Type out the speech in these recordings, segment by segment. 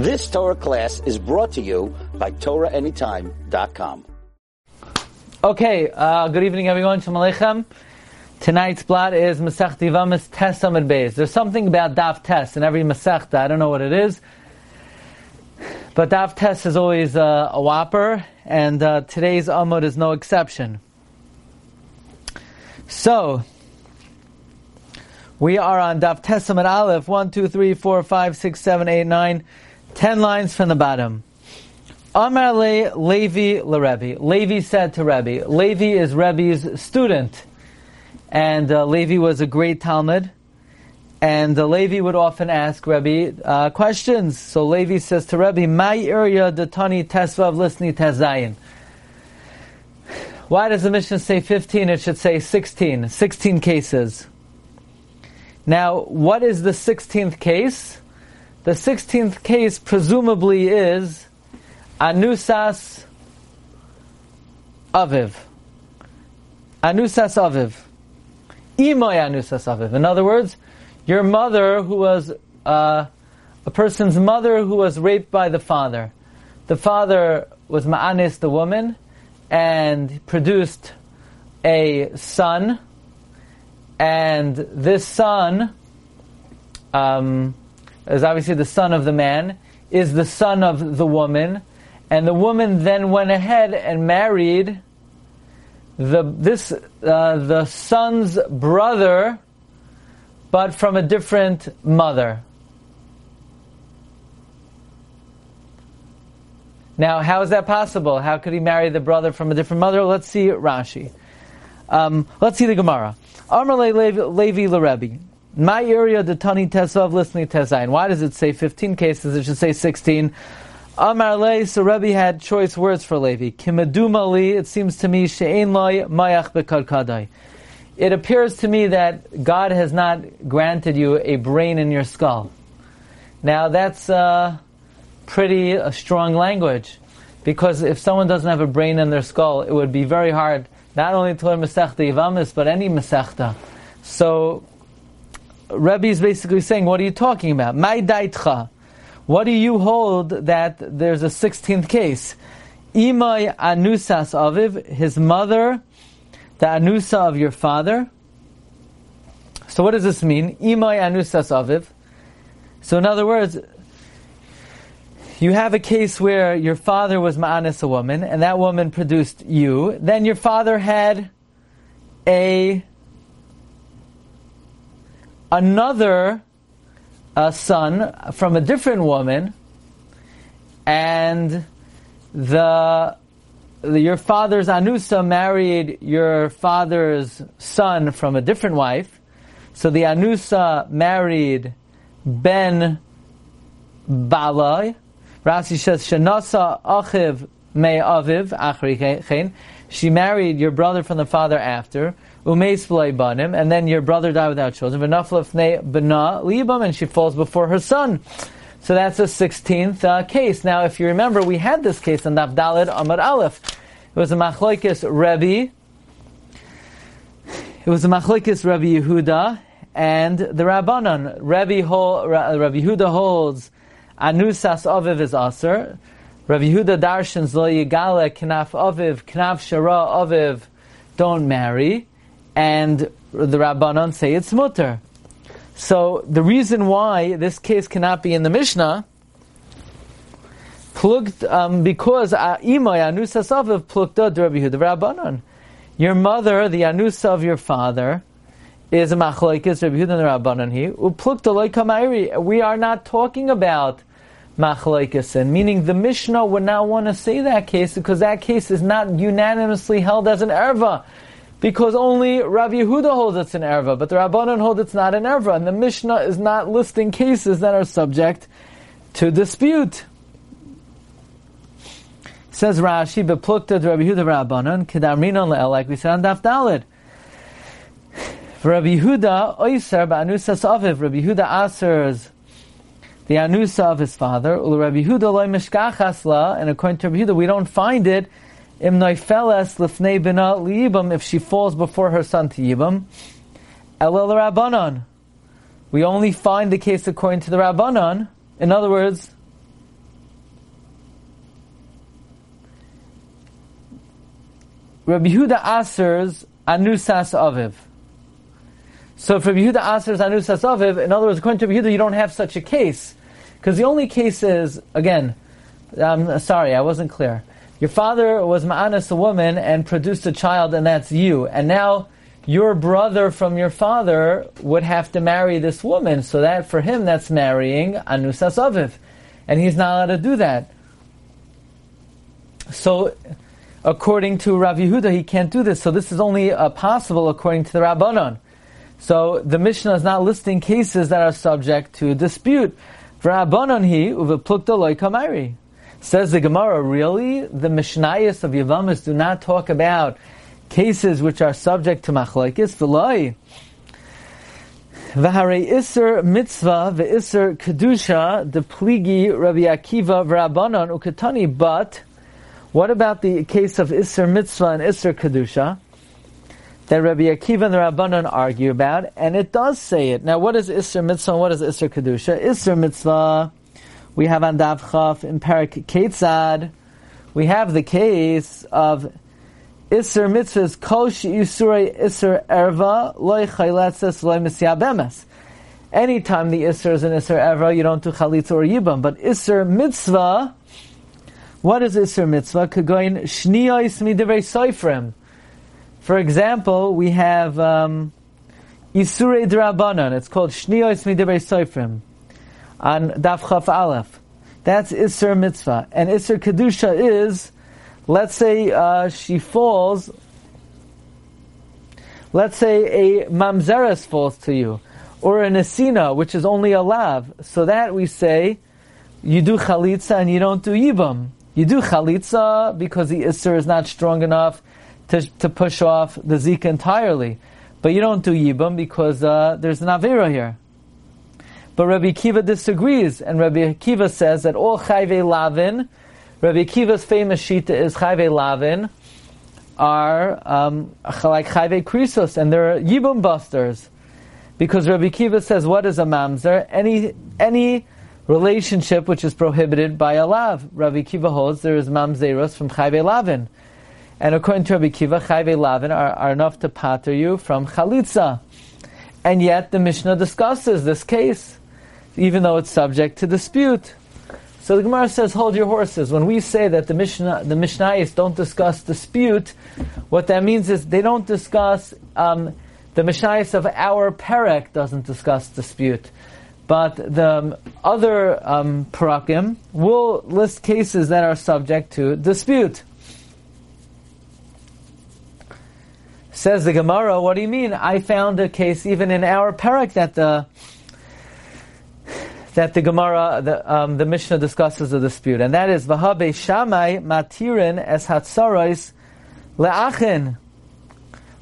This Torah class is brought to you by TorahAnytime.com. Okay, uh, good evening everyone. Shalom Aleichem. Tonight's blot is Masech Divamis Tes Amid Beis. There's something about Daf Tes in every Masechta. I don't know what it is. But Daf Tes is always uh, a whopper, and uh, today's Amud is no exception. So, we are on Daf Tes Amid Aleph, 1, 2, 3, 4, 5, 6, 7, 8, 9, 10 lines from the bottom. Amar le Levi le Rebbe. Levi said to Rebbe. Levi is Rebbe's student. And uh, Levi was a great talmid. And uh, Levi would often ask Rebbe uh, questions. So Levi says to Rebbe, My area Tani Tesvav Lisni Tezayin. Why does the Mishnah say 15? It should say 16. 16 cases. Now, what is the 16th case? The 16th case presumably is Anusas Aviv. Anusas Aviv. Imoy Anusas Aviv. In other words, your mother who was uh, a person's mother who was raped by the father. The father was Ma'anis, the woman, and produced a son, and this son um, is obviously the son of the man, is the son of the woman, and the woman then went ahead and married the this uh, the son's brother, but from a different mother. Now, how is that possible? How could he marry the brother from a different mother? Let's see Rashi. Um, let's see the Gemara. Amar Levi Lerebi. My area, the Tani Tesav, listening Tesayin. Why does it say 15 cases? It should say 16. Amar Le, so Rebbe had choice words for Levi. Kimaduma li, it seems to me, she'ein loy mayach bekarkadai. It appears to me that God has not granted you a brain in your skull. Now that's uh, pretty uh, strong language, because if someone doesn't have a brain in their skull, it would be very hard not only to learn Masechta Yivamis, but any Masechta. So Rebbe is basically saying, what are you talking about? My daitcha. What do you hold that there's a 16th case? Imai anusas aviv, his mother, the anusa of your father. So what does this mean? Imai anusas aviv. So in other words, you have a case where your father was ma'anis a woman, and that woman produced you. Then your father had a another uh, son from a different woman, and the, the, your father's anusa married your father's son from a different wife. So the anusa married Ben Balai. Rashi says Shanasa Achiv Me Aviv Achri She married your brother from the father after banim, and then your brother died without children. b'na libam, and she falls before her son. So that's the 16th uh, case. Now, if you remember, we had this case in Nafdalid Amar Aleph. It was a Machloikis Rebbe. It was a Machloikis Rebbe Yehuda and the Rabbanon. Rebbe, hold, Rebbe Yehuda holds Anusas Aviv is Aser. Rebbe Yehuda Darshans Lo Yigale Knaf Aviv, Knaf Shara Aviv, don't marry and the Rabbanon say it's mutter. So the reason why this case cannot be in the Mishnah, plugged um, because imay anusa saviv plukta Rabbi Rabbanon. Your mother, the anusa of your father, is a machloikis Rabbi Yehuda Rabbanon. He We are not talking about machloikis, and meaning the Mishnah would not want to say that case because that case is not unanimously held as an erva because only Rav Yehuda holds it's an erva, but the Rabbanon hold it's not an erva, and the Mishnah is not listing cases that are subject to dispute. Says Rashi, "Beplukta Rabbi Yehuda Rabbanon kedarminon le'el," like we said on Daf Dalid. Rabbi Yehuda, oiser ba'anusas aviv, Rabbi Yehuda asers the anusa of his father. Ul Rabbi Yehuda loy mishkachas la, and according to Rabbi Yehuda, we don't find it if she falls before her son to Yibam, Elel Rabbanon. We only find the case according to the Rabbanon. In other words, Rabbi Huda Asers Anusas Aviv. So if Rabbi Huda Asers Anusas Aviv, in other words, according to Rabbi Huda, you don't have such a case. Because the only case is, again, I'm sorry, I wasn't clear. Your father was Ma'anas, a woman, and produced a child, and that's you. And now, your brother from your father would have to marry this woman. So that, for him, that's marrying Anusas Aviv. And he's not allowed to do that. So, according to Rav Yehuda, he can't do this. So this is only uh, possible according to the Rabbanon. So the Mishnah is not listing cases that are subject to dispute. Rabbanon he uveplukta loy kamari. Says the Gemara, really? The Mishnayos of Yavamas do not talk about cases which are subject to machlokes. V'loi. V'harei iser mitzvah v'iser kedusha the pligi Rabbi Akiva v'Rabbanon ukatani. But what about the case of iser mitzvah and iser kedusha that Rabbi Akiva and the Rabbanon argue about? And it does say it. Now, what is iser mitzvah and what is iser kedusha? Iser mitzvah we have on Dav Chaf in Parak Ketzad, we have the case of Isser mitzvahs kol she'usurei Isser erva loy chayletzes loy misyabemes. Anytime the Isser is an Isser erva, you don't do chalitza or yibam. But Isser mitzvah, what is Isser mitzvah? Kagoin shniyos midivrei soifrim. For example, we have um, Isurei drabanan. It's called shniyos midivrei soifrim on Daf Chaf Aleph. That's Isser Mitzvah. And Isser Kedusha is, let's say uh, she falls, let's say a Mamzeres falls to you, or a Nesina, which is only a Lav. So that we say, you do Chalitza and you don't do Yibam. You do Chalitza because the Isser is not strong enough to, to push off the Zika entirely. But you don't do Yibam because uh, there's an Avera here. But Rabbi Kiva disagrees, and Rabbi Kiva says that all chayve lavin, Rabbi Kiva's famous shita is chayve lavin, are um, like chayve krisos, and they're yibum busters. Because Rabbi Kiva says, what is a mamzer? Any, any relationship which is prohibited by a lav. Rabbi Kiva holds there is mamzeros from chayve lavin. And according to Rabbi Kiva, chayve lavin are, are enough to pater you from chalitza. And yet the Mishnah discusses this case even though it's subject to dispute. So the Gemara says, hold your horses. When we say that the Mishnah, the Mishnayos don't discuss dispute, what that means is they don't discuss, um, the Mishnayos of our Perek doesn't discuss dispute. But the other um, parakim will list cases that are subject to dispute. Says the Gemara, what do you mean? I found a case even in our Perek that the that the Gemara, the, um, the Mishnah discusses a dispute, and that is Vahabe Shamai Matirin es Hatzaros Le'achin.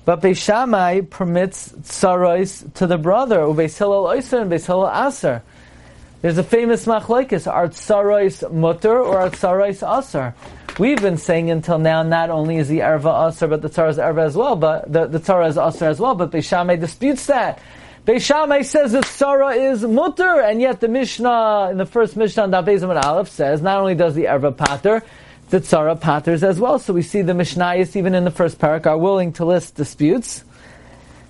But Beishamai permits tsaros to the brother, Ubeis Hillel Oyser and Aser. There's a famous machlokes: Are tsaros mutter or are tsaros aser? We've been saying until now, not only is the erva aser, but the tzara is erva as well, but the, the is aser as well. But Beishamai disputes that. Beishamai says that Sarah is mutter, and yet the Mishnah, in the first Mishnah on Dabezim and Aleph, says not only does the Erva pater, that Sarah paters as well. So we see the Mishnayos, even in the first parak, are willing to list disputes.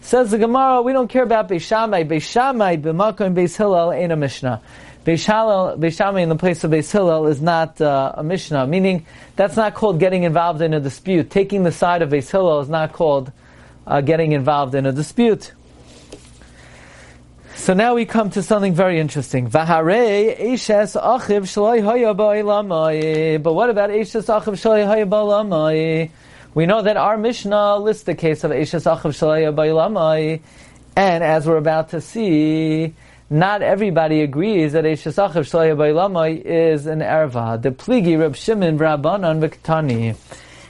Says the Gemara, we don't care about Beishamai. Beishamai, B'makom, and Beis Hillel ain't a Mishnah. Beishamai in the place of Beis Hillel is not uh, a Mishnah, meaning that's not called getting involved in a dispute. Taking the side of Beis Hillel is not called uh, getting involved in a dispute. So now we come to something very interesting. But what about Eshes Achiv Shaloi Haya We know that our Mishnah lists the case of Eshes Achiv Shaloi Haya and as we're about to see, not everybody agrees that Eshes Achiv Shaloi Haya is an erva. The pligi Reb Shimon Rabbanon Viktani.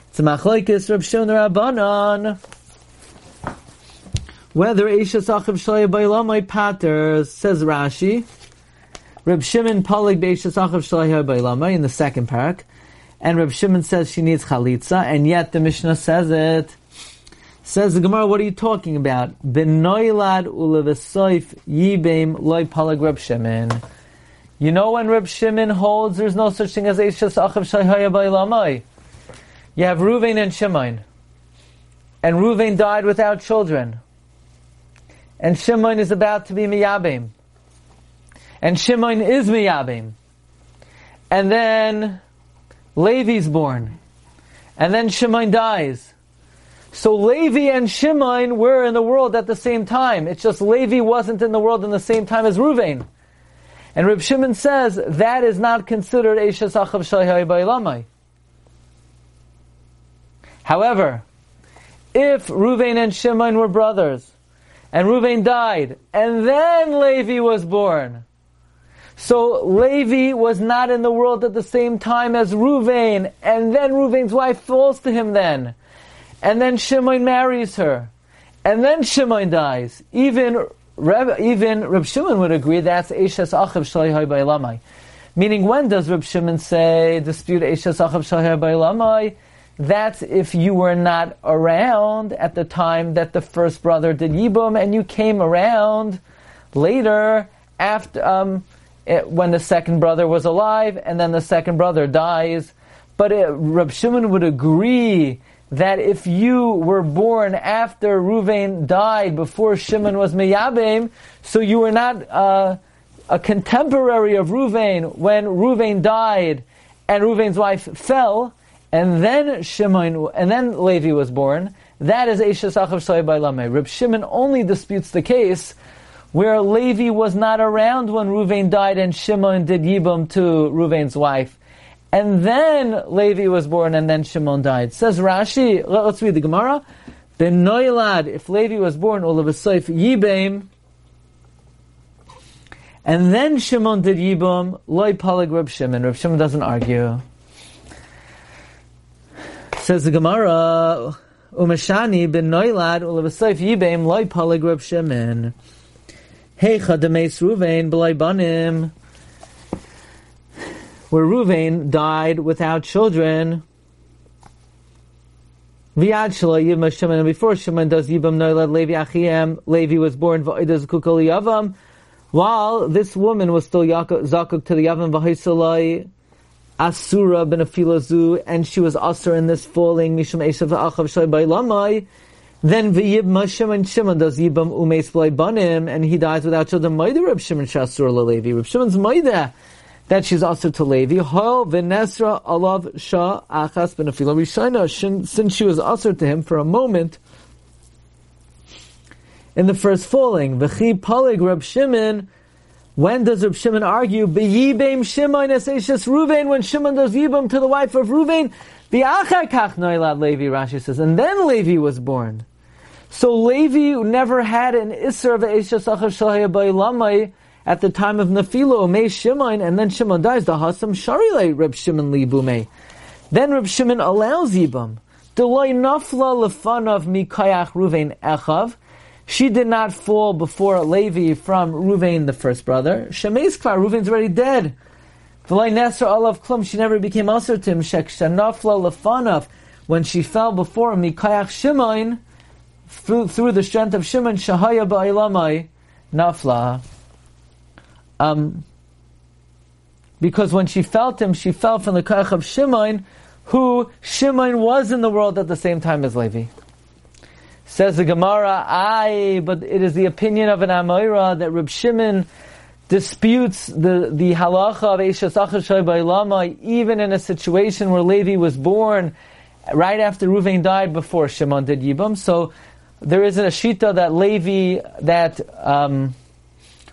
It's a machlokes Reb Shimon Rabbanon whether Eisha Sachiv Shalaya Bailamai Pater, says Rashi, Reb Shimon Palik Beisha Sachiv Shalaya Bailamai in the second parak, and Reb Shimon says she needs chalitza, and yet the Mishnah says it. Says the Gemara, what are you talking about? Benoilad ulevesoif yibem loy palag Reb Shimon. You know when Reb Shimon holds there's no such thing as Eisha Sachiv Shalaya Bailamai. You have Ruvain and Shimon. and Ruvain died without children. And Shimon is about to be Miyabim. And Shimon is Miyabim. And then Levi's born. And then Shimon dies. So Levi and Shimon were in the world at the same time. It's just Levi wasn't in the world in the same time as Ruvain. And Reb Shimon says that is not considered Eishes Achav Shayhai Bailamai. However, if Ruvain and Shimon were brothers, and Ruvain died, and then Levi was born, so Levi was not in the world at the same time as Ruvain, and then Ruvain's wife falls to him then. And then Shimon marries her. And then Shimon dies. Even Reb, even Reb Shimon would agree that's Eshes Achav Shalihai Bailamai. Meaning, when does Reb Shimon say dispute Eshes Achav Shalihai Bailamai? That's if you were not around at the time that the first brother did Yibum, and you came around later after um, it, when the second brother was alive, and then the second brother dies. But it, Reb Shimon would agree that if you were born after Ruvain died before Shimon was Meyabim, so you were not uh, a contemporary of Ruvain when Ruvain died and Ruvain's wife fell, and then Shimon, and then Levi was born. That is Eishes Achav Shalai Bailameh. Reb Shimon only disputes the case where Levi was not around when Ruvain died and Shimon did Yibum to Ruvain's wife and then Levi was born, and then Shimon died. Says Rashi, let's read the Gemara. Ben Noilad, if Levi was born, all of a Seif Yibam, and then Shimon did Yibam, loy palig Reb Shimon. Reb Shimon doesn't argue. Says the Gemara, Umashani ben Noilad, a Yibam, loy palig Reb Shimon. Hey Chadameis Ruvain, b'lay banim where Ruvain died without children. Viad Yivma Shimon, and before Shimon does Yibam Noilad Levi Achiem, Levi was born Va'idas Kukali Yavam, while this woman was still Zakuk to the Yavam Vahisalai Asura ben Afilazu, and she was Asur in this falling Mishum Eshav Achav Shalai Bailamai, then V'yib Shimon Shimon does Yibam Umeis Banim, and he dies without children. Maida Reb Shimon Shasur Levi. Reb Shimon's Maida that she's also to Levi. Hol v'nesra alav shah achas benafila rishayna. Since she was also to him for a moment in the first falling. V'chi palig Reb Shimon. When does Reb Shimon argue? B'yibim Shimon eseshes Ruvain. When Shimon does yibam to the wife of Ruvain. V'achar kach noilad Levi. Rashi says, and then Levi was born. So Levi never had an isser of Shalaya Ba'ilamai at the time of Nafilo, May Shimon, and then Shimon dies, the Hasam Sharile Reb Shimon Libume. Then Reb Shimon allows Yibam. Deloy Nafla Lefanav Mikayach Ruvain Echav. She did not fall before Levi from Ruvain, the first brother. Shemeis Kvar, Ruvain's already dead. Deloy Nesra Olav Klum, she never became Aser to him. Shek Shanafla Lefanav. When she fell before him, Mikayach Shimon, through, through the strength of Shimon, Shahaya Ba'ilamai, Nafla. Um, because when she felt him, she fell from the kach of Shimon, who Shimon was in the world at the same time as Levi. Says the Gemara, I, but it is the opinion of an Amoira that Reb Shimon disputes the, the halacha of Eishes Achashai Lama even in a situation where Levi was born right after Ruvain died before Shimon did Yibam. So there is a shita that Levi, that, um,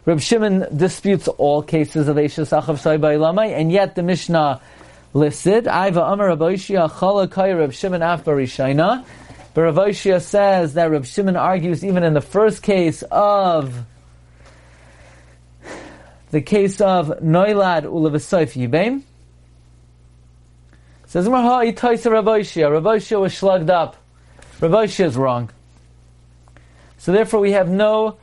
Reb Shimon disputes all cases of Achav Shai Lamai, and yet the Mishnah listed, Aiva Amar Reb Shimon Afbari Shaina. But Reb Oishia says that Reb Shimon argues even in the first case of the case of Noilad Ulavasayf Yibem. Says Marha Itaisa Reb Oishia. Reb Oishia was slugged up. Reb Oishia is wrong. So therefore we have no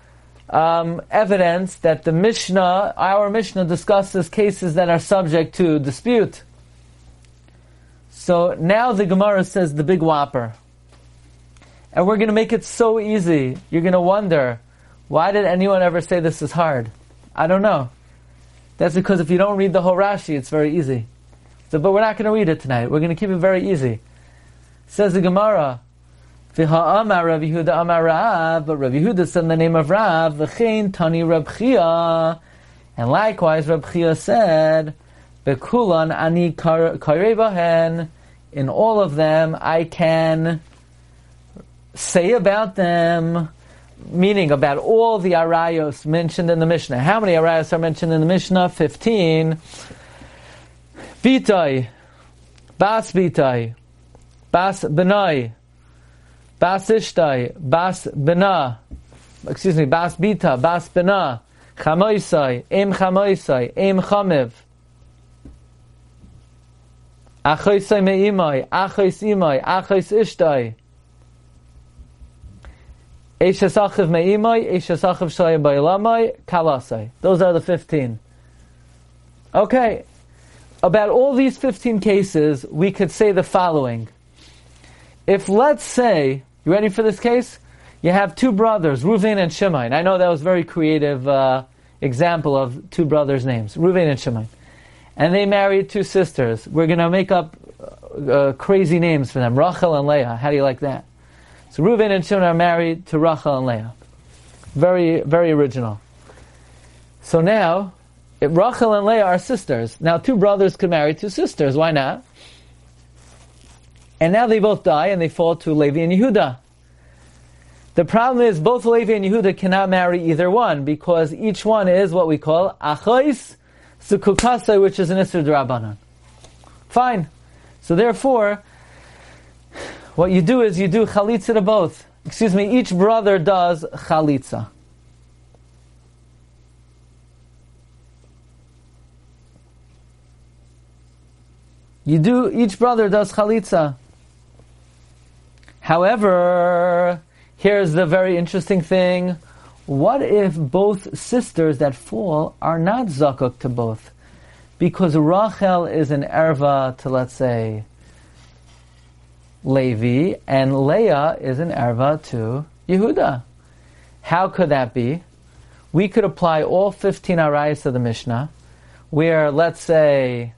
um, evidence that the Mishnah, our Mishnah, discusses cases that are subject to dispute. So now the Gemara says the big whopper. And we're going to make it so easy. You're going to wonder, why did anyone ever say this is hard? I don't know. That's because if you don't read the whole Rashi, it's very easy. So, but we're not going to read it tonight. We're going to keep it very easy. Says the Gemara, V'ha Amar Rav Yehuda Amar Rav, but Rav Yehuda said in the name of Rav, V'chein Tani Rab Chia, and likewise Rab Chia said, Bekulan Ani Karevahen, in all of them I can say about them, meaning about all the arayos mentioned in the Mishnah. How many arayos are mentioned in the Mishnah? Fifteen. Bitai, Bas Bitai, Bas Benai, Bas Ishtai, Bas Bena, excuse me, Bas Bita, Bas Bena, Chamoisai, Em Chamoisai, Em Chamev, Achoisai Me'imai, Achois Imai, Achois Ishtai, Eshasachiv Me'imai, Eshasachiv Shai Bailamai, Kalasai. Those are the 15. Okay. About all these 15 cases, we could say the following. If let's say you ready for this case? You have two brothers, Ruvain and Shimon. I know that was a very creative uh, example of two brothers' names, Ruvain and Shimon. And they married two sisters. We're going to make up uh, crazy names for them, Rachel and Leah. How do you like that? So Ruvain and Shimon are married to Rachel and Leah. Very, very original. So now, Rachel and Leah are sisters. Now, two brothers could marry two sisters. Why not? And now they both die and they fall to Levi and Yehuda. The problem is both Levi and Yehuda cannot marry either one because each one is what we call Achois Sukukasa, which is an Isser Drabanan. Fine. So therefore, what you do is you do Chalitza to both. Excuse me, each brother does Chalitza. You do, each brother does Chalitza. However, here's the very interesting thing. What if both sisters that fall are not zakuk to both? Because Rachel is an erva to, let's say, Levi, and Leah is an erva to Yehuda. How could that be? We could apply all 15 arayas of the Mishnah, where, let's say,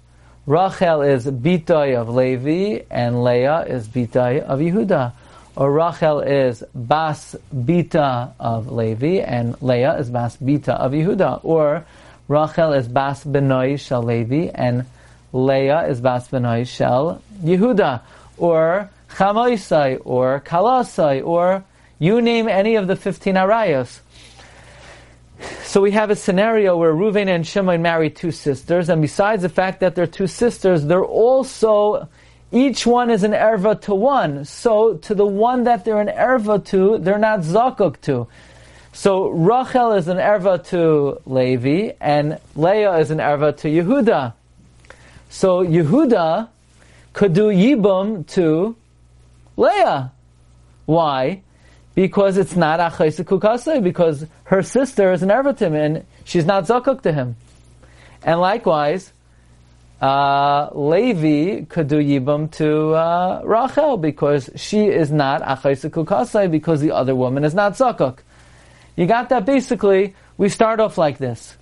Rachel is bitay of Levi and Leah is bitay of Yehuda. Or Rachel is bas bita of Levi and Leah is bas bita of Yehuda. Or Rachel is bas benoi shel Levi and Leah is bas benoi shel Yehuda. Or Chamoisai or Kalasai or you name any of the 15 arayos. So we have a scenario where Reuven and Shimon marry two sisters, and besides the fact that they're two sisters, they're also each one is an erva to one. So to the one that they're an erva to, they're not zakuk to. So Rachel is an erva to Levi, and Leah is an erva to Yehuda. So Yehuda could do yibum to Leah. Why? because it's not Achaisa because her sister is an Ervatim and she's not Zakuk to him. And likewise, uh, Levi could do Yibam to uh, Rachel because she is not Achaisa because the other woman is not Zakuk. You got that basically, we start off like this.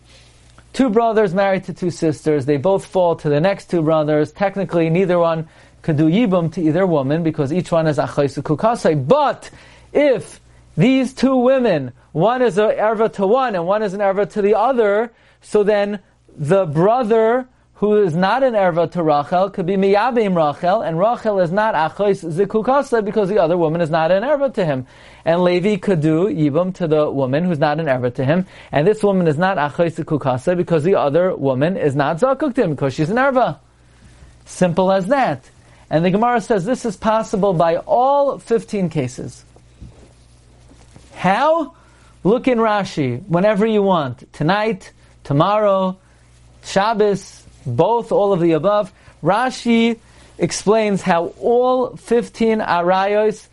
Two brothers married to two sisters, they both fall to the next two brothers. Technically, neither one could do Yibam to either woman because each one is Achaisa But if these two women, one is an erva to one and one is an erva to the other, so then the brother who is not an erva to Rachel could be miyabim Rachel, and Rachel is not achos zikukasa because the other woman is not an erva to him. And Levi could do yibum to the woman who's not an erva to him, and this woman is not achos zikukasa because the other woman is not zakuk to him because she's an erva. Simple as that. And the Gemara says this is possible by all 15 cases. How? Look in Rashi whenever you want. Tonight, tomorrow, Shabbos, both, all of the above. Rashi explains how all 15 arayos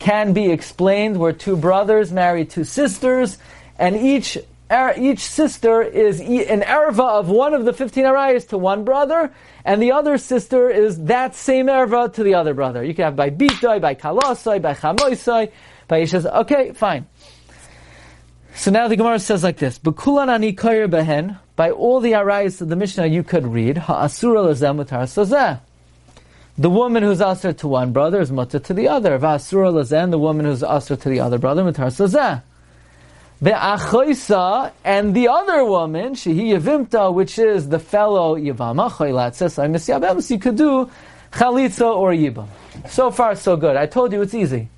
can be explained where two brothers marry two sisters, and each each sister is an erva of one of the 15 arayos to one brother, and the other sister is that same erva to the other brother. You can have by bitoi, by kalosoi, by chamoisoi, by ishas. Okay, fine. So now the Gemara says like this: "Bekulan ani behen." By all the arayos of the Mishnah, you could read ha'asura lazem the woman who's usher to one brother is mutter to the other. Vasura lazen, the woman who's usher to the other brother, mutar sazeh. Be'achoisa, and the other woman, shehi yavimta, which is the fellow choylat says, I misyabem, you could do chalitza or yibam. So far, so good. I told you it's easy.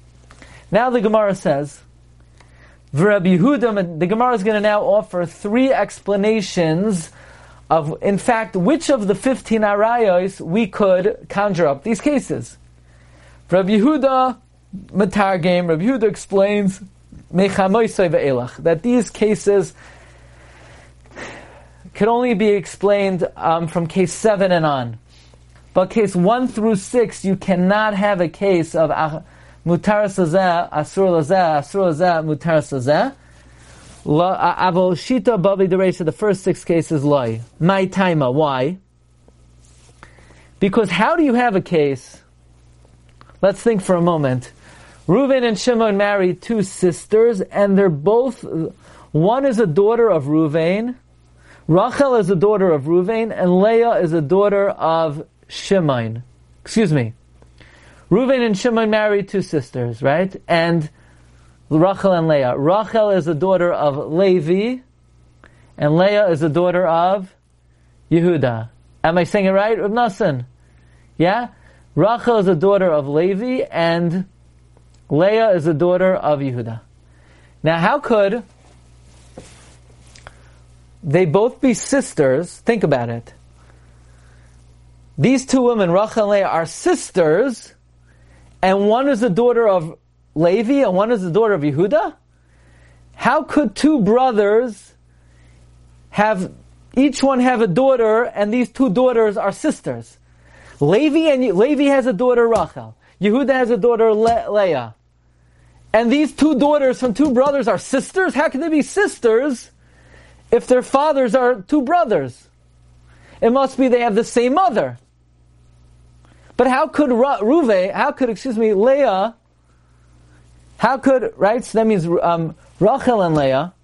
Now the Gemara says, the Gemara is going to now offer three explanations of, in fact, which of the 15 arayos we could conjure up these cases. Rabbi Yehuda, Matargim, Rabbi Yehuda explains that these cases can only be explained um, from case 7 and on. But case 1 through 6, you cannot have a case of mutar sazeh, asur lazeh, asur lazeh, mutar sazeh. Avol shita bavi dereisha, the first six cases lie. My taima, why? Because how do you have a case? Let's think for a moment. Reuven and Shimon married two sisters, and they're both, one is a daughter of Reuven, Rachel is a daughter of Reuven, and Leah is a daughter of Shimon. Excuse me. Reuven and Shimon married two sisters, right? And Rachel and Leah. Rachel is a daughter of Levi, and Leah is a daughter of Yehuda. Am I saying it right, Reb Nassan? Yeah? Rachel is a daughter of Levi, and Leah is the daughter of Yehuda. Now, how could they both be sisters? Think about it. These two women, Rachel and Leah, are sisters, and one is the daughter of Levi and one is the daughter of Yehuda? How could two brothers have each one have a daughter and these two daughters are sisters? Levi and Levi has a daughter Rachel. Yehuda has a daughter Le- Leah. And these two daughters from two brothers are sisters? How can they be sisters if their fathers are two brothers? It must be they have the same mother. But how could Ruve, how could, excuse me, Leah how could, right? So that means um, Rachel and Leah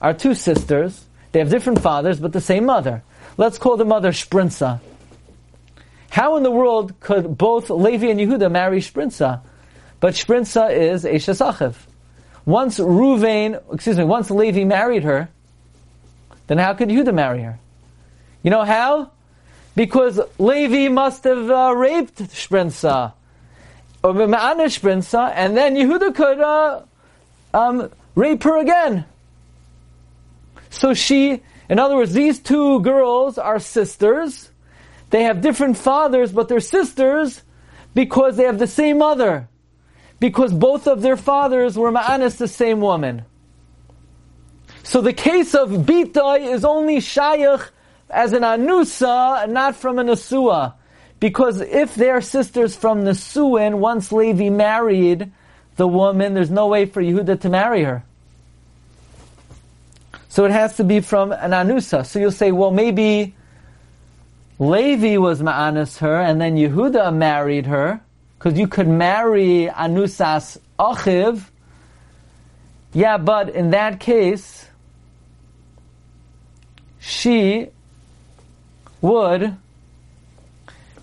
are two sisters. They have different fathers, but the same mother. Let's call the mother Shprinza. How in the world could both Levi and Yehuda marry Shprinza? But Shprinza is a Shasachiv. Once Ruvain, excuse me, once Levi married her, then how could Yehuda marry her? You know how? Because Levi must have uh, raped Shprinza or Ma'anish Brinsa, and then Yehuda could uh, um, rape her again. So she, in other words, these two girls are sisters. They have different fathers, but they're sisters because they have the same mother. Because both of their fathers were Ma'anis, the same woman. So the case of Bitai is only Shayach as an Anusa, not from an Asua. Because if they're sisters from the Suin, once Levi married the woman, there's no way for Yehuda to marry her. So it has to be from an Anusa. So you'll say, well, maybe Levi was Ma'anis her, and then Yehuda married her, because you could marry Anusas Achiv. Yeah, but in that case, she would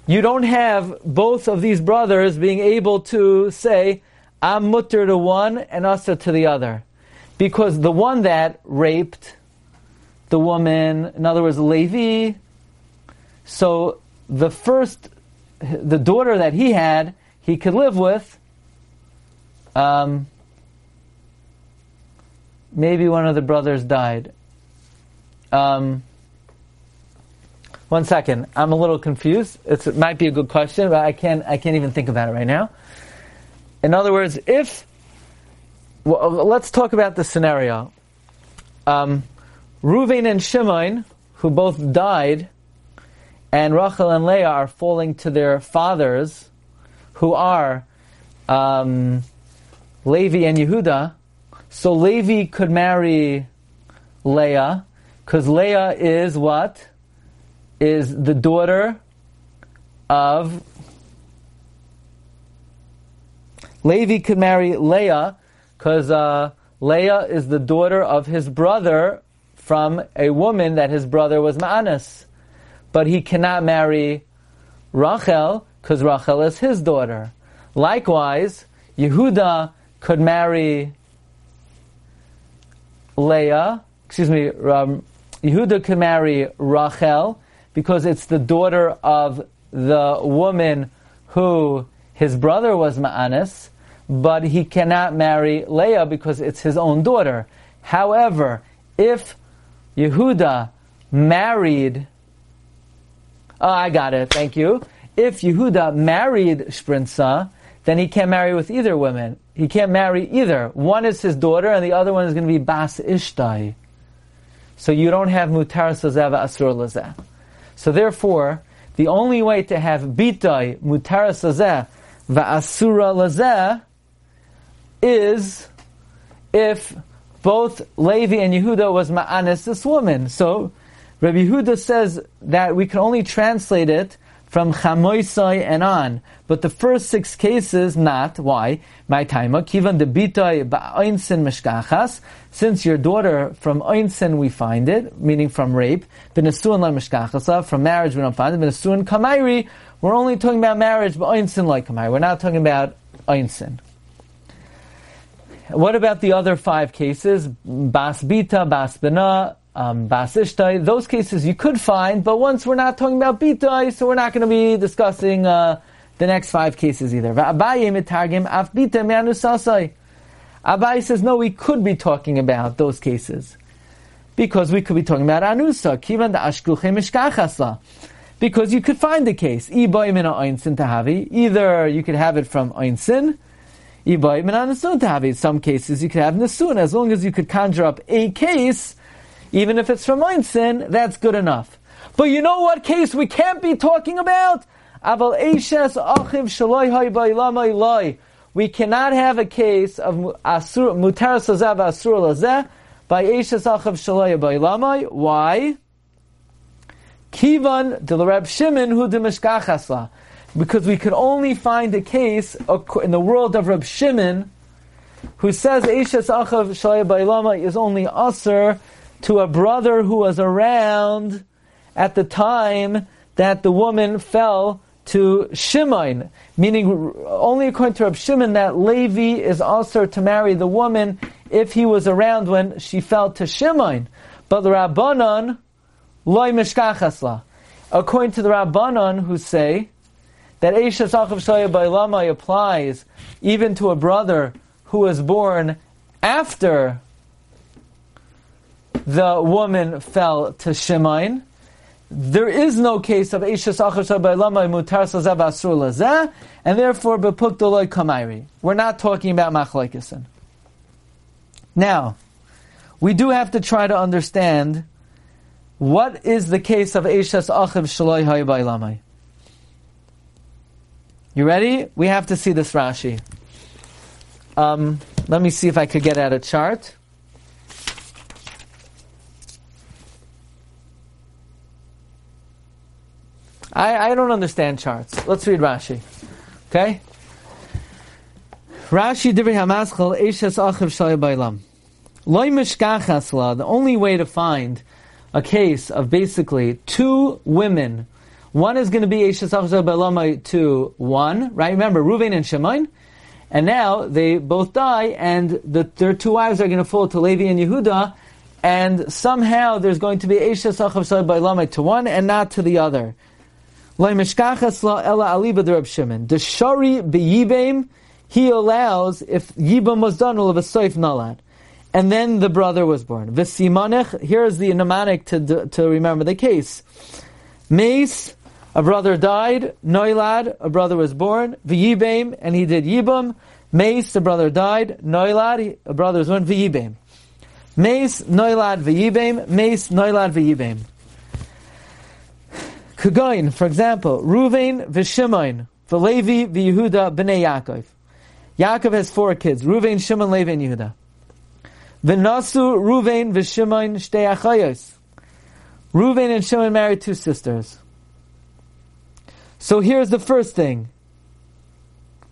you don't have both of these brothers being able to say, I'm mutter to one and asa to the other. Because the one that raped the woman, in other words, Levi, so the first, the daughter that he had, he could live with, um, maybe one of the brothers died. Um, one second. I'm a little confused. It's, it might be a good question, but I can't, I can't even think about it right now. In other words, if, well, let's talk about the scenario. Um, Reuven and Shimon, who both died, and Rachel and Leah are falling to their fathers, who are um, Levi and Yehuda. So Levi could marry Leah, because Leah is what? is the daughter of Levi could marry Leah because uh, Leah is the daughter of his brother from a woman that his brother was Ma'anas. But he cannot marry Rachel because Rachel is his daughter. Likewise, Yehuda could marry Leah, excuse me, um, Yehuda could marry Rachel because it's the daughter of the woman who his brother was Ma'anis, but he cannot marry Leah because it's his own daughter. However, if Yehuda married, oh, I got it, thank you. If Yehuda married Shprinza, then he can't marry with either woman. He can't marry either. One is his daughter, and the other one is going to be Bas Ishtai. So you don't have Mutar Sazeva Asur Lazeh. So therefore, the only way to have Bitai Mutar Sazeh Va'asura Lazeh is if both Levi and Yehuda was Ma'anis, this woman. So Rabbi Yehuda says that we can only translate it from Chamoisai and on. But the first six cases, not. Why? My taima, kivan bitoi ba'oinsin mishkachas. Since your daughter, from oinsin we find it, meaning from rape. B'nesuan la mishkachasa. From marriage we don't find it. B'nesuan kamairi. We're only talking about marriage, but ba'oinsin like kamairi. We're not talking about oinsin. What about the other five cases? Bas bita, bas bina, um. Those cases you could find, but once we're not talking about bita, so we're not going to be discussing uh, the next five cases either. Abaye says, no, we could be talking about those cases. Because we could be talking about anusa, kivan da. Because you could find the case. Either you could have it from einsin, in some cases you could have Nasun, as long as you could conjure up a case, even if it's from Einsin, that's good enough. But you know what case we can't be talking about? Achiv Shaloi We cannot have a case of Asur Mutar Sazav Asur Lazeh by Eishes Achiv Shaloi Bailamai. Why? Kivan de Reb Shimon who de because we could only find a case in the world of Reb Shimon who says Eishes Achav Shalaya Bailama is only usher to a brother who was around at the time that the woman fell to Shimon, meaning only according to Rab Shimon that Levi is also to marry the woman if he was around when she fell to Shimon. But the Rabbanon, loy mishkachasla. According to the Rabbanon who say that Eishes Achav Shaya Bailamai applies even to a brother who was born after the woman fell to Shemain. There is no case of Asur Lazeh, and therefore Bepuk Doloi. We're not talking about Machlaikesin. Now, we do have to try to understand what is the case of Eishes Achav Shaloi Bailamai. You ready? We have to see this Rashi. Um, let me see if I could get out a chart. I, I don't understand charts. Let's read Rashi. Okay? Rashi Divrei Hamaschal Eishes Achiv Shalai Bailam. Loi Mishkachasla, the only way to find a case of basically two women one is going to be Eishes Achzor to one, right? Remember, Ruvain and Shemain. And now they both die, and the, their two wives are going to fall to Levi and Yehuda, and somehow there's going to be Eishes Achzor to one and not to the other. The Shari B'Yibim, he allows, if Yibam was done, have a Soif Nalad. And then the brother was born. V'simanech, here's the mnemonic to, to remember the case. Mace, a brother died, Noilad, a brother was born, V'yibim, and he did Yibam. Mace, a brother died, Noilad, a brother was born, V'yibim. Mace, Noilad, V'yibim, Mace, Noilad, V'yibim. Kugoin, for example, Ruvain, V'shimoin, V'levi, V'yehuda, B'nei Yaakov. Yaakov has four kids, Ruvain, Shimon, Levi, and Yehuda. V'nasu, Ruvain, V'shimoin, Shtei Achayos. Ruvain and Shimon married two sisters. So here's the first thing.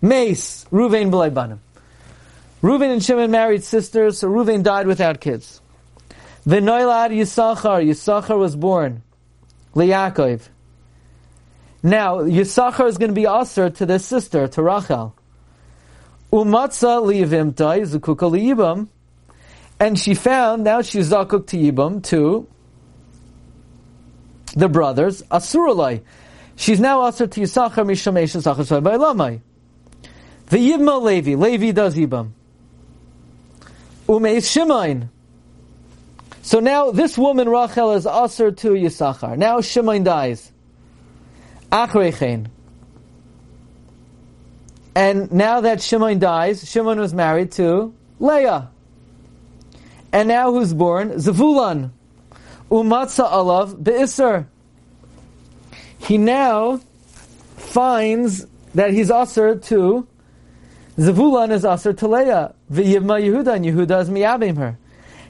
Mace, Ruvain B'laibanim. Ruvain and Shimon married sisters, so Ruvain died without kids. V'noilad Yisachar, Yisachar was born. Liakov. Now, Yisachar is going to be usher to this sister, to Rachel. Umatza liyivimtai zukuka liyibam. And she found, now she's zakuk to yibam, to the brothers, asuralai. She's now usher to Yisachar mishamesh Yisachar by lamai. The Yibma Levi, Levi does Yibam. Umeis Shimon. So now this woman Rachel is usher to Yisachar. Now Shimon dies. Achrechein. And now that Shimon dies, Shimon was married to Leah. And now who's born? Zavulon. Umatza alav be'isr. He now finds that he's usher to Zavulon is usher to Leah. V'yivma Yehuda, and Yehuda is miyabim her.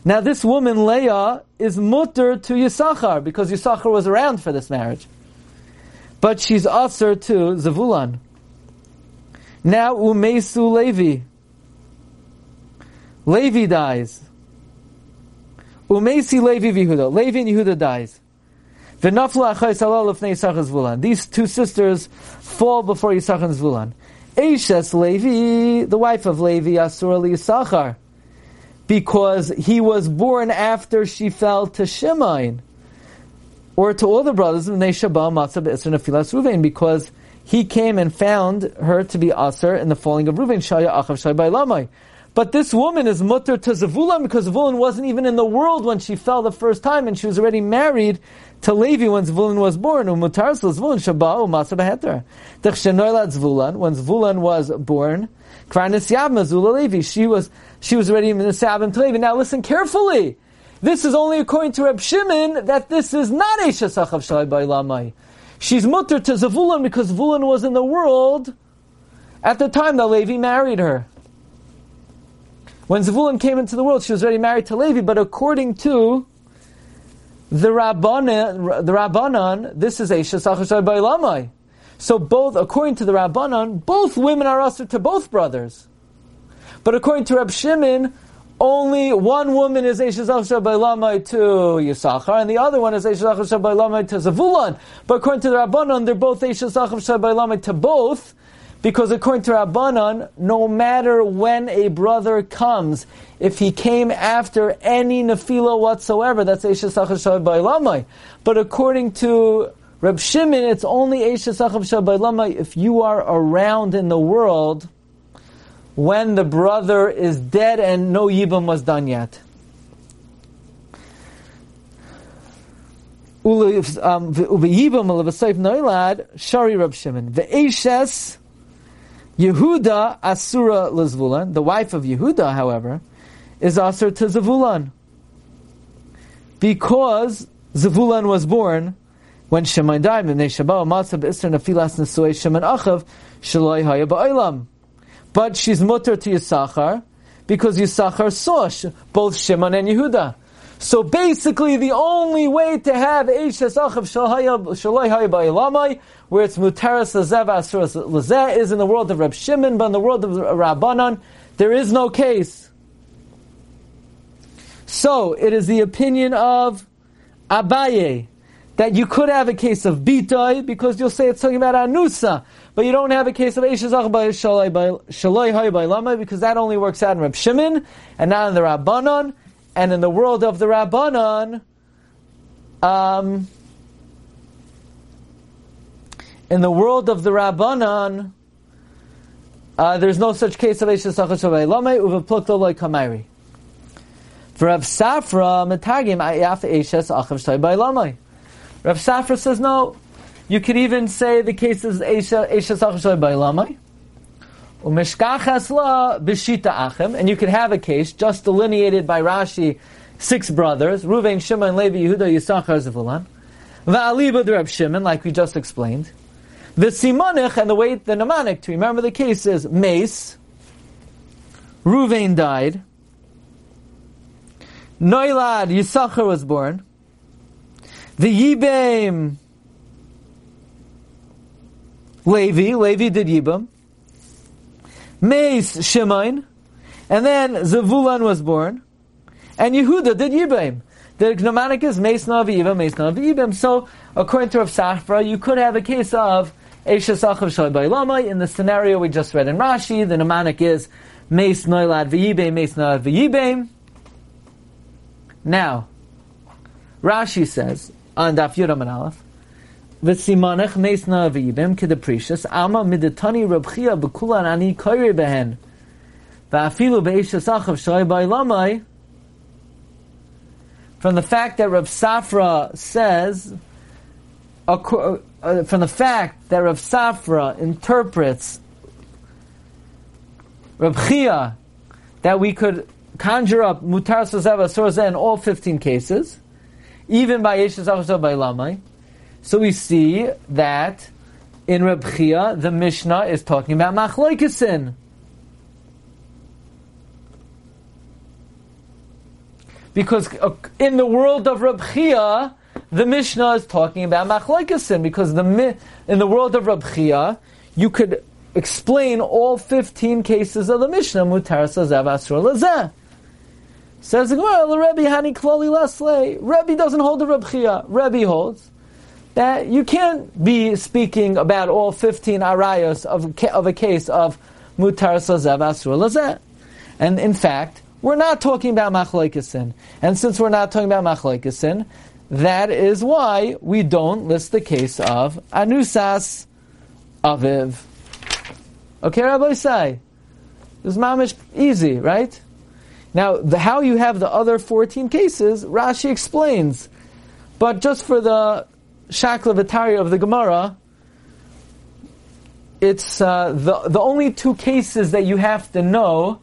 Now this woman, Leah, is mutter to Yisachar, because Yisachar was around for this marriage. But she's usher to Zavulon. Now Umesu Levi. Levi dies. Umesi Levi Yehuda. Levi and Yehuda dies. These two sisters fall before Yisachar and. Eishes Levi, the wife of Levi, Asur Yisachar, because he was born after she fell to Shimon, or to all the brothers because he came and found her to be Aser in the falling of Ruvain, Shaya Achav Shai Lamai. But this woman is mutter to Zavulun because Zavulun wasn't even in the world when she fell the first time and she was already married to Levi when Zvulun was born. Umutar Zvulun Shabbat Umasa Beheter. Zvulun, when Zvulun was born, Kranis Levi, she was, she was already in the Sabim to Levi. Now listen carefully. This is only according to Reb Shimon that this is not Esha Sachav Shalai Lamai. She's mutter to Zavulun because Zvulun was in the world at the time that Levi married her. When Zvulun came into the world, she was already married to Levi, but according to the Rabbanan, the Rabbanan, this is Eisha Sachashai Bailamai. So both, according to the Rabbanan, both women are usher to both brothers. But according to Reb Shimon, only one woman is Sachashai Bailamai to Yisachar, and the other one is Sachashai Bailamai to Zavulun. But according to the Rabbanan, they're both Sachashai Bailamai to both, because according to Rabbanan, no matter when a brother comes, if he came after any nefila whatsoever, that's Achashav Bailamai. But according to Reb Shimon, it's only Achashav Bailamai if you are around in the world when the brother is dead and no Yibam was done yet. Um, Yehuda Asura Lezvulan, the wife of Yehuda, however, is Asur to Zavulon. Because Zavulon was born when Shimon died, Shabbat Nafilas Shimon Achav Shaloi. But she's mutter to Yisachar because Yisachar saw both Shimon and Yehuda. So basically, the only way to have Eishes Achav Shaloi Haya Ba'ilamai, where it's Mutaras Lazev Asuras Lazeh, is in the world of Reb Shimon, but in the world of Rabbanan, there is no case. So, it is the opinion of Abaye that you could have a case of Bitoi, because you'll say it's talking about Anusa, but you don't have a case of Eishes Achav Shaloi Haya Ba'ilamai, because that only works out in Reb Shimon, and not in the Rabbanan. And in the world of the Rabbanon, um, in the world of the Rabbanon, uh, there's no such case of Eishes Achashavay Lame Uvapluto Loi Kamairi. For Rav Safra, Metagim, Ayaf Eishes Achav Shtay Lame. Rav Safra says no. You could even say the case is Eishes Achav Shtay Lame. And you could have a case just delineated by Rashi, six brothers, Ruvain, Shimon, Levi, Yehuda, Yisachar, Zevulun. Va'aliba the Reb Shimon, like we just explained. The Simonich, and the way the mnemonic to remember the case is Mace, Ruvain died, Noilad, Yisachar was born, the Yibam, Levi, Levi did Yibam, Mace Shimon, and then Zavulon was born, and Yehuda did Yibam. The mnemonic is Mesna Aviva, Mesna Avibim. So, according to Rav Safra, you could have a case of Esha Sachav Shoy In the scenario we just read in Rashi, the mnemonic is Mes Noilad V'yibem, Mes Noilad V'yibem. Now, Rashi says, on Daf Yudam and Aleph, V'simanech Ama Midetani Rabchia B'kulan Ani Koyre Behen, V'afilu Sachav Shoy from the fact that Rav Safra says, uh, from the fact that Rav Safra interprets Rav Chia that we could conjure up mutar sozeva sorza in all 15 cases, even by Yeshus by Lamai. So we see that in Reb Chia, the Mishnah is talking about machloikesin. Because uh, in the world of Reb Chia, the Mishnah is talking about machloikesin. Because the in the world of Reb Chia, you could explain all 15 cases of the Mishnah, mutar asur. Says the Gemara, Rebbe hani klali laslei. Rebbe doesn't hold the Reb Chia. Rebbe holds that you can't be speaking about all 15 arayos of, of a case of mutar sazav asur lazeh. And in fact, we're not talking about machlokesisin. And since we're not talking about machlokesisin, that is why we don't list the case of anusas aviv. Okay, Rabbi Say, this is mamish easy, right? Now, the, how you have the other 14 cases, Rashi explains. But just for the shakla of the Gemara, it's uh, the the only two cases that you have to know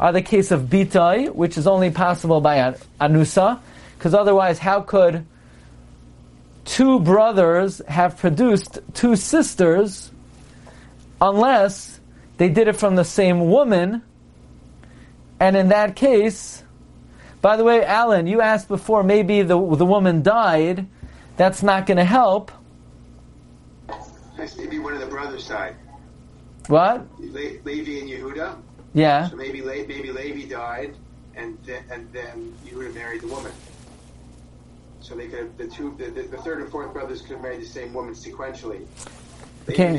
are the case of bitai, which is only possible by an, anusa, because otherwise, how could two brothers have produced two sisters unless they did it from the same woman, and in that case, by the way, Alan, you asked before maybe the the woman died. That's not going to help. Maybe one of the brothers died. What? Le- Levi and Yehuda. Yeah. So maybe Le- maybe Levi died, and then, and then Yehuda married the woman. So they could the two the, the, third and fourth brothers could have married the same woman sequentially. Okay.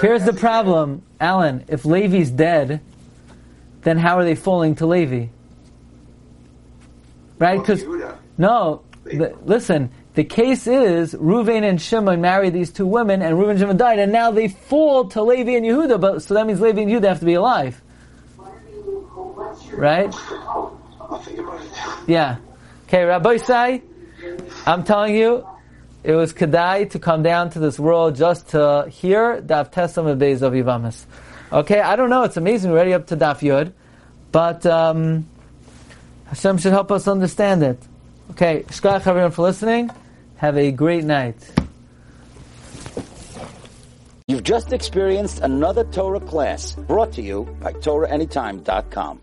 Here's the problem, Alan. If Levi's dead, then how are they falling to Levi? Right? Because no, the, listen. The case is Ruvain and Shimon married these two women, and Ruvain and Shimon died, and now they fall to Levi and Yehuda. But so that means Levi and Yehuda have to be alive, right? Yeah. Okay, Rabbi Say, I'm telling you, it was Kedai to come down to this world just to hear Daf Tesam Beis of Yivamis. Okay, I don't know, it's amazing, we're already up to Daf Yud, but um, Hashem should help us understand it. Okay, Shkach everyone for listening. Have a great night. You've just experienced another Torah class brought to you by TorahAnytime.com.